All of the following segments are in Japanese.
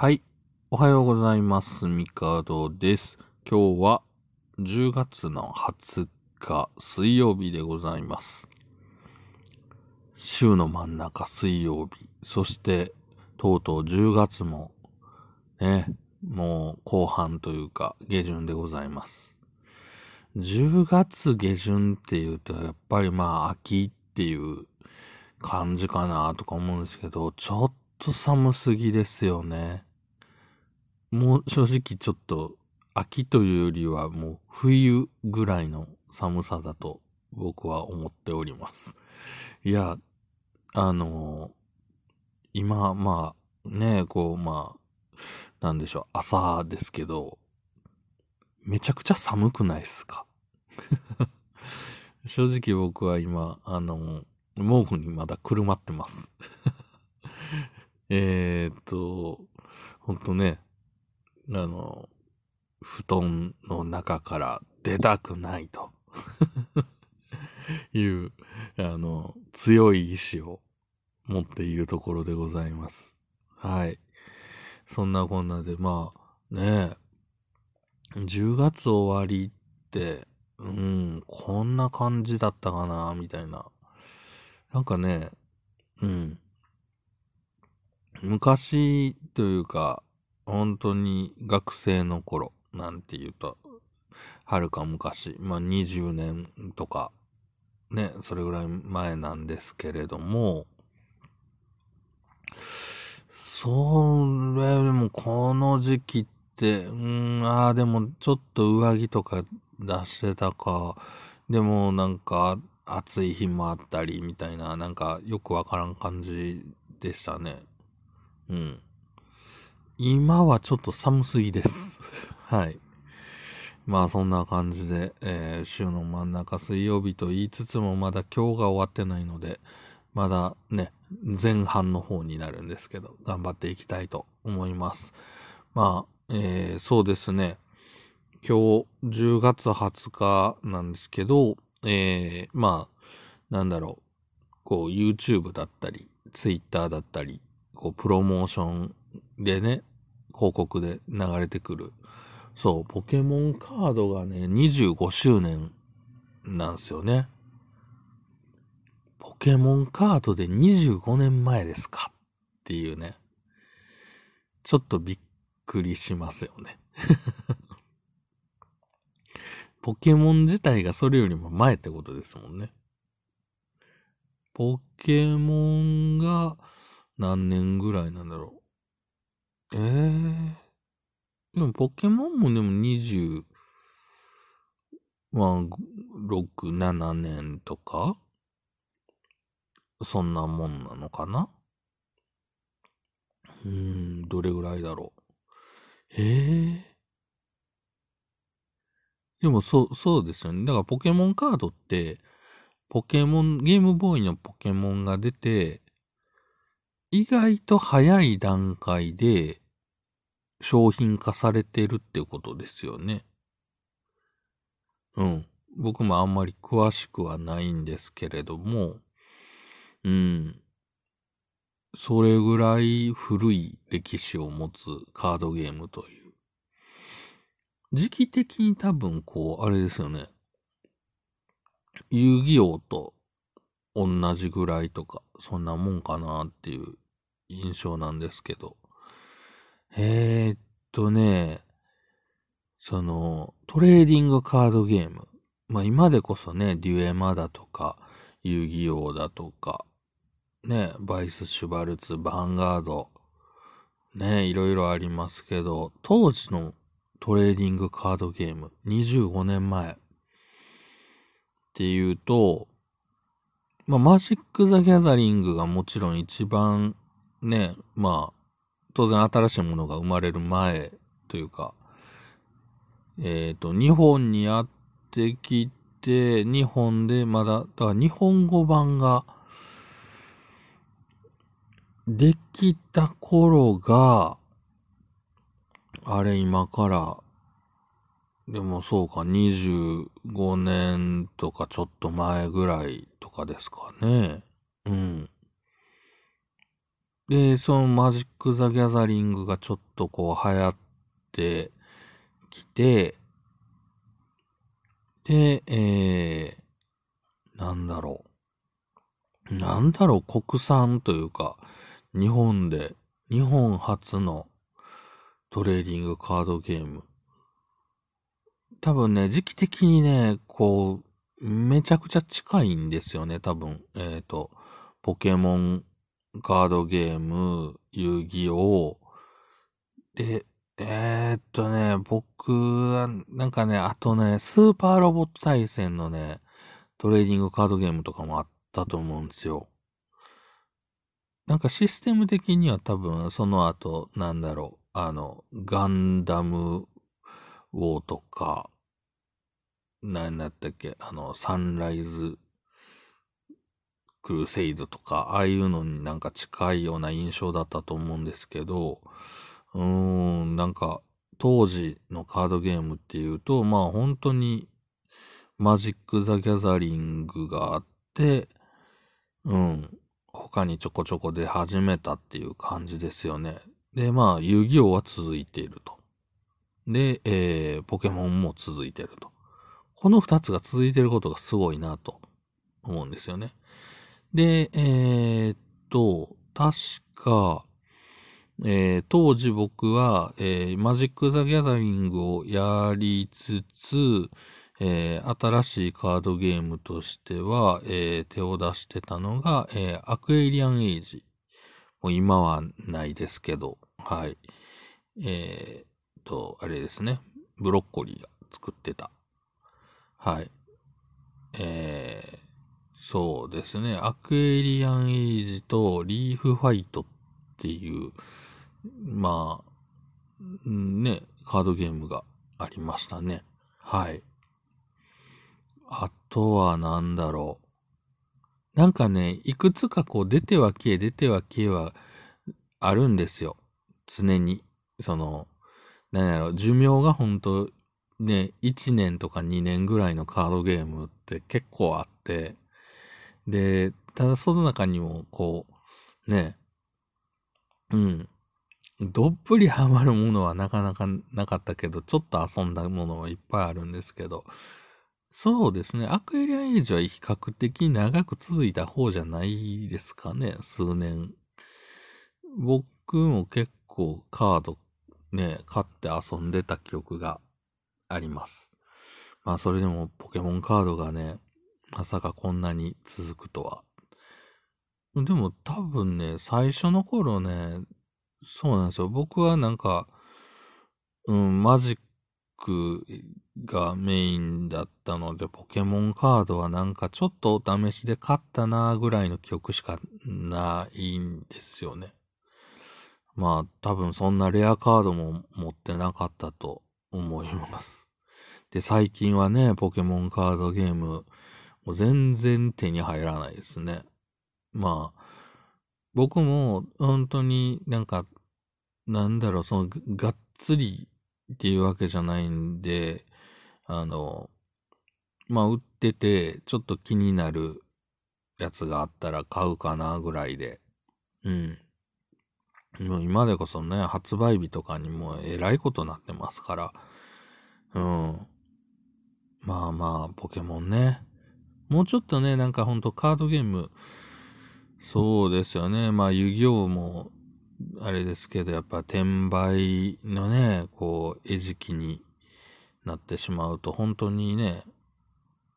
はい。おはようございます。ミカドです。今日は10月の20日水曜日でございます。週の真ん中水曜日。そして、とうとう10月も、ね、もう後半というか下旬でございます。10月下旬っていうと、やっぱりまあ秋っていう感じかなとか思うんですけど、ちょっと寒すぎですよね。もう正直ちょっと秋というよりはもう冬ぐらいの寒さだと僕は思っております。いや、あの今、まあね、こうまあ、なんでしょう、朝ですけど、めちゃくちゃ寒くないっすか？正直僕は今、あの、毛布にまだくるまってます。えっと、ほんとね、あの、布団の中から出たくないと いう、あの、強い意志を持っているところでございます。はい。そんなこんなで、まあ、ねえ、10月終わりって、うん、こんな感じだったかな、みたいな。なんかね、うん。昔というか、本当に学生の頃なんて言うと、はるか昔、まあ20年とか、ね、それぐらい前なんですけれども、それでもこの時期って、うん、ああ、でもちょっと上着とか出してたか、でもなんか暑い日もあったりみたいな、なんかよくわからん感じでしたね。うん。今はちょっと寒すぎです。はい。まあそんな感じで、えー週の真ん中水曜日と言いつつもまだ今日が終わってないので、まだね、前半の方になるんですけど、頑張っていきたいと思います。まあ、えーそうですね。今日10月20日なんですけど、えーまあ、なんだろう、こう YouTube だったり、Twitter だったり、こうプロモーションでね、広告で流れてくる。そう、ポケモンカードがね、25周年なんですよね。ポケモンカードで25年前ですかっていうね。ちょっとびっくりしますよね。ポケモン自体がそれよりも前ってことですもんね。ポケモンが何年ぐらいなんだろうう。ええでもポケモンもでも20、まあ、6、7年とか？そんなもんなのかな？うーん、どれぐらいだろう？ええでもそう、そうですよね。だからポケモンカードって、ポケモン、ゲームボーイのポケモンが出て、意外と早い段階で商品化されてるってことですよね。うん。僕もあんまり詳しくはないんですけれども、うん。それぐらい古い歴史を持つカードゲームという。時期的に多分こう、あれですよね。遊戯王と同じぐらいとか、そんなもんかなっていう印象なんですけど。えー、っとね、その、トレーディングカードゲーム。まあ今でこそね、デュエマだとか、遊戯王だとか、ね、バイス・シュバルツ、ヴァンガード、ね、いろいろありますけど、当時のトレーディングカードゲーム、25年前っていうと、まあ、マジック・ザ・ギャザリングがもちろん一番ね、まあ、当然新しいものが生まれる前というか、えっ、と、日本にやってきて、日本でまだ、だから日本語版ができた頃が、あれ今から、でもそうか、25年とかちょっと前ぐらいかですかね。うん。で、そのマジック・ザ・ギャザリングがちょっとこう流行ってきて、で、えー、なんだろう。なんだろう、国産というか、日本で、日本初のトレーディングカードゲーム。多分ね、時期的にね、こう、めちゃくちゃ近いんですよね、多分。えっ、ー、と、ポケモンカードゲーム、遊戯王。で、えー、っとね、僕は、なんかね、あとね、スーパーロボット対戦のね、トレーディングカードゲームとかもあったと思うんですよ。なんかシステム的には多分、その後、なんだろう、あの、ガンダムウォーとか、何だったっけ、あの、サンライズクルセイドとか、ああいうのになんか近いような印象だったと思うんですけど、うーん、なんか、当時のカードゲームっていうと、まあ本当に、マジック・ザ・ギャザリングがあって、うん、他にちょこちょこ出始めたっていう感じですよね。で、まあ、遊戯王は続いていると。で、えー、ポケモンも続いていると。この二つが続いてることがすごいなと思うんですよね。で、えー、っと、確か、えー、当時僕は、えー、マジック・ザ・ギャザリングをやりつつ、えー、新しいカードゲームとしては、え手を出してたのが、えアクエリアン・エイジ。もう今はないですけど、はい。えー、と、あれですね。ブロッコリーが作ってた。はい。えー、そうですね。アクエリアンエイジとリーフファイトっていう、まあ、ね、カードゲームがありましたね。はい。あとはなんだろう。なんかね、いくつかこう出ては消え、出ては消えはあるんですよ。常に。その、なんやろ、寿命がほんとね、1年とか2年ぐらいのカードゲームって結構あって、で、ただその中にも、こう、ね、うん、どっぷりハマるものはなかなかなかったけど、ちょっと遊んだものはいっぱいあるんですけど、そうですね、アクエリアンエイジは比較的長く続いた方じゃないですかね、数年。僕も結構カードね、買って遊んでた記憶が。あります。まあそれでもポケモンカードがね、まさかこんなに続くとは。でも多分ね、最初の頃ね、そうなんですよ。僕はなんか、うん、マジックがメインだったので、ポケモンカードはなんかちょっとお試しで買ったなぐらいの記憶しかないんですよね。まあ多分そんなレアカードも持ってなかったと思います。で、最近はね、ポケモンカードゲーム、もう全然手に入らないですね。まあ、僕も本当になんか、なんだろう、その、がっつりっていうわけじゃないんで、あの、まあ、売ってて、ちょっと気になるやつがあったら買うかなぐらいで。うん。もう今でこそね、発売日とかにもえらいことになってますから。うん。まあまあ、ポケモンね。もうちょっとね、なんかほんとカードゲーム、そうですよね。まあ遊戯王も、あれですけど、やっぱ転売のね、こう、餌食になってしまうと、本当にね、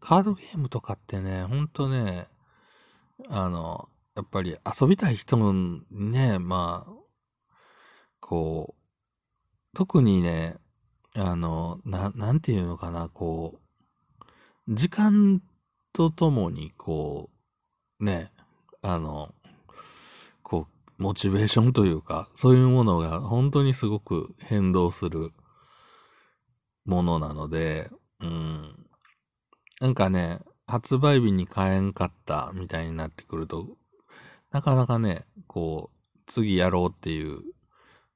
カードゲームとかってね、ほんとね、あの、やっぱり遊びたい人もね、まあ、こう、特にね、あの、な、なんていうのかな、こう、時間とともに、こう、ね、あの、こう、モチベーションというか、そういうものが本当にすごく変動するものなので、うん。なんかね、発売日に買えんかったみたいになってくると、なかなかね、こう、次やろうっていう、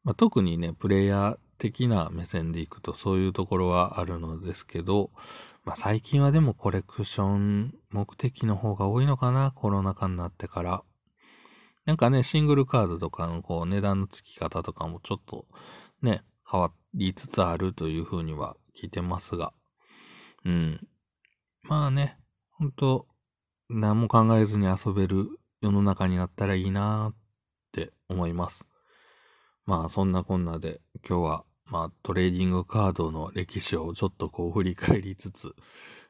まあ、特にね、プレイヤー的な目線でいくとそういうところはあるのですけど、まあ、最近はでもコレクション目的の方が多いのかな、コロナ禍になってから。なんかね、シングルカードとかのこう値段の付き方とかもちょっとね、変わりつつあるというふうには聞いてますが。うん。まあね、ほんと、何も考えずに遊べる世の中になったらいいなーって思います。まあそんなこんなで今日はまあトレーディングカードの歴史をちょっとこう振り返りつつ、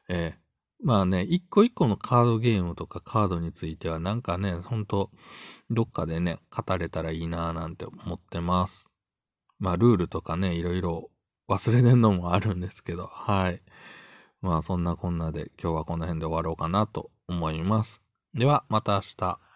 えー、まあね、一個一個のカードゲームとかカードについてはなんかね、ほんとどっかでね、語れたらいいなーなんて思ってます。まあルールとかね、いろいろ忘れてんのもあるんですけど、はい。まあそんなこんなで今日はこの辺で終わろうかなと思います。ではまた明日。